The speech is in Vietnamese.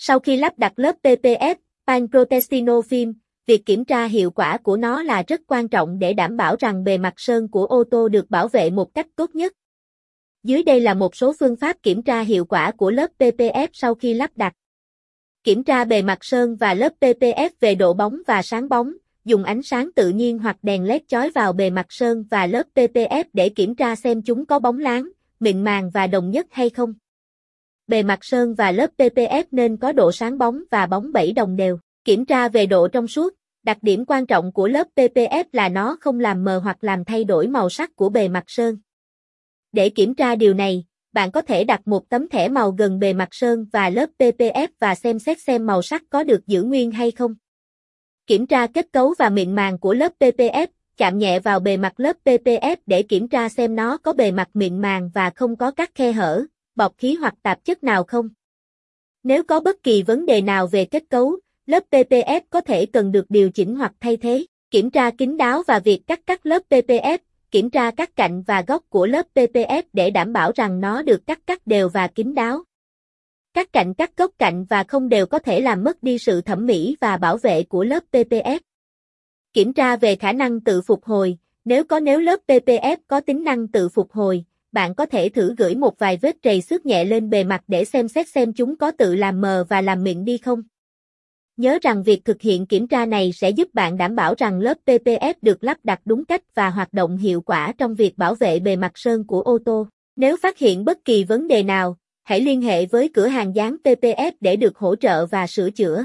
Sau khi lắp đặt lớp PPF, Panprotestino Film, việc kiểm tra hiệu quả của nó là rất quan trọng để đảm bảo rằng bề mặt sơn của ô tô được bảo vệ một cách tốt nhất. Dưới đây là một số phương pháp kiểm tra hiệu quả của lớp PPF sau khi lắp đặt. Kiểm tra bề mặt sơn và lớp PPF về độ bóng và sáng bóng, dùng ánh sáng tự nhiên hoặc đèn led chói vào bề mặt sơn và lớp PPF để kiểm tra xem chúng có bóng láng, mịn màng và đồng nhất hay không. Bề mặt sơn và lớp PPF nên có độ sáng bóng và bóng bẩy đồng đều. Kiểm tra về độ trong suốt, đặc điểm quan trọng của lớp PPF là nó không làm mờ hoặc làm thay đổi màu sắc của bề mặt sơn. Để kiểm tra điều này, bạn có thể đặt một tấm thẻ màu gần bề mặt sơn và lớp PPF và xem xét xem màu sắc có được giữ nguyên hay không. Kiểm tra kết cấu và mịn màng của lớp PPF, chạm nhẹ vào bề mặt lớp PPF để kiểm tra xem nó có bề mặt mịn màng và không có các khe hở, bọt khí hoặc tạp chất nào không. Nếu có bất kỳ vấn đề nào về kết cấu, lớp PPF có thể cần được điều chỉnh hoặc thay thế. Kiểm tra kín đáo và việc cắt cắt lớp PPF, kiểm tra các cạnh và góc của lớp PPF để đảm bảo rằng nó được cắt cắt đều và kín đáo. Các cạnh cắt góc cạnh và không đều có thể làm mất đi sự thẩm mỹ và bảo vệ của lớp PPF. Kiểm tra về khả năng tự phục hồi, nếu có nếu lớp PPF có tính năng tự phục hồi, bạn có thể thử gửi một vài vết trầy xước nhẹ lên bề mặt để xem xét xem chúng có tự làm mờ và làm mịn đi không. Nhớ rằng việc thực hiện kiểm tra này sẽ giúp bạn đảm bảo rằng lớp PPF được lắp đặt đúng cách và hoạt động hiệu quả trong việc bảo vệ bề mặt sơn của ô tô. Nếu phát hiện bất kỳ vấn đề nào, hãy liên hệ với cửa hàng dán PPF để được hỗ trợ và sửa chữa.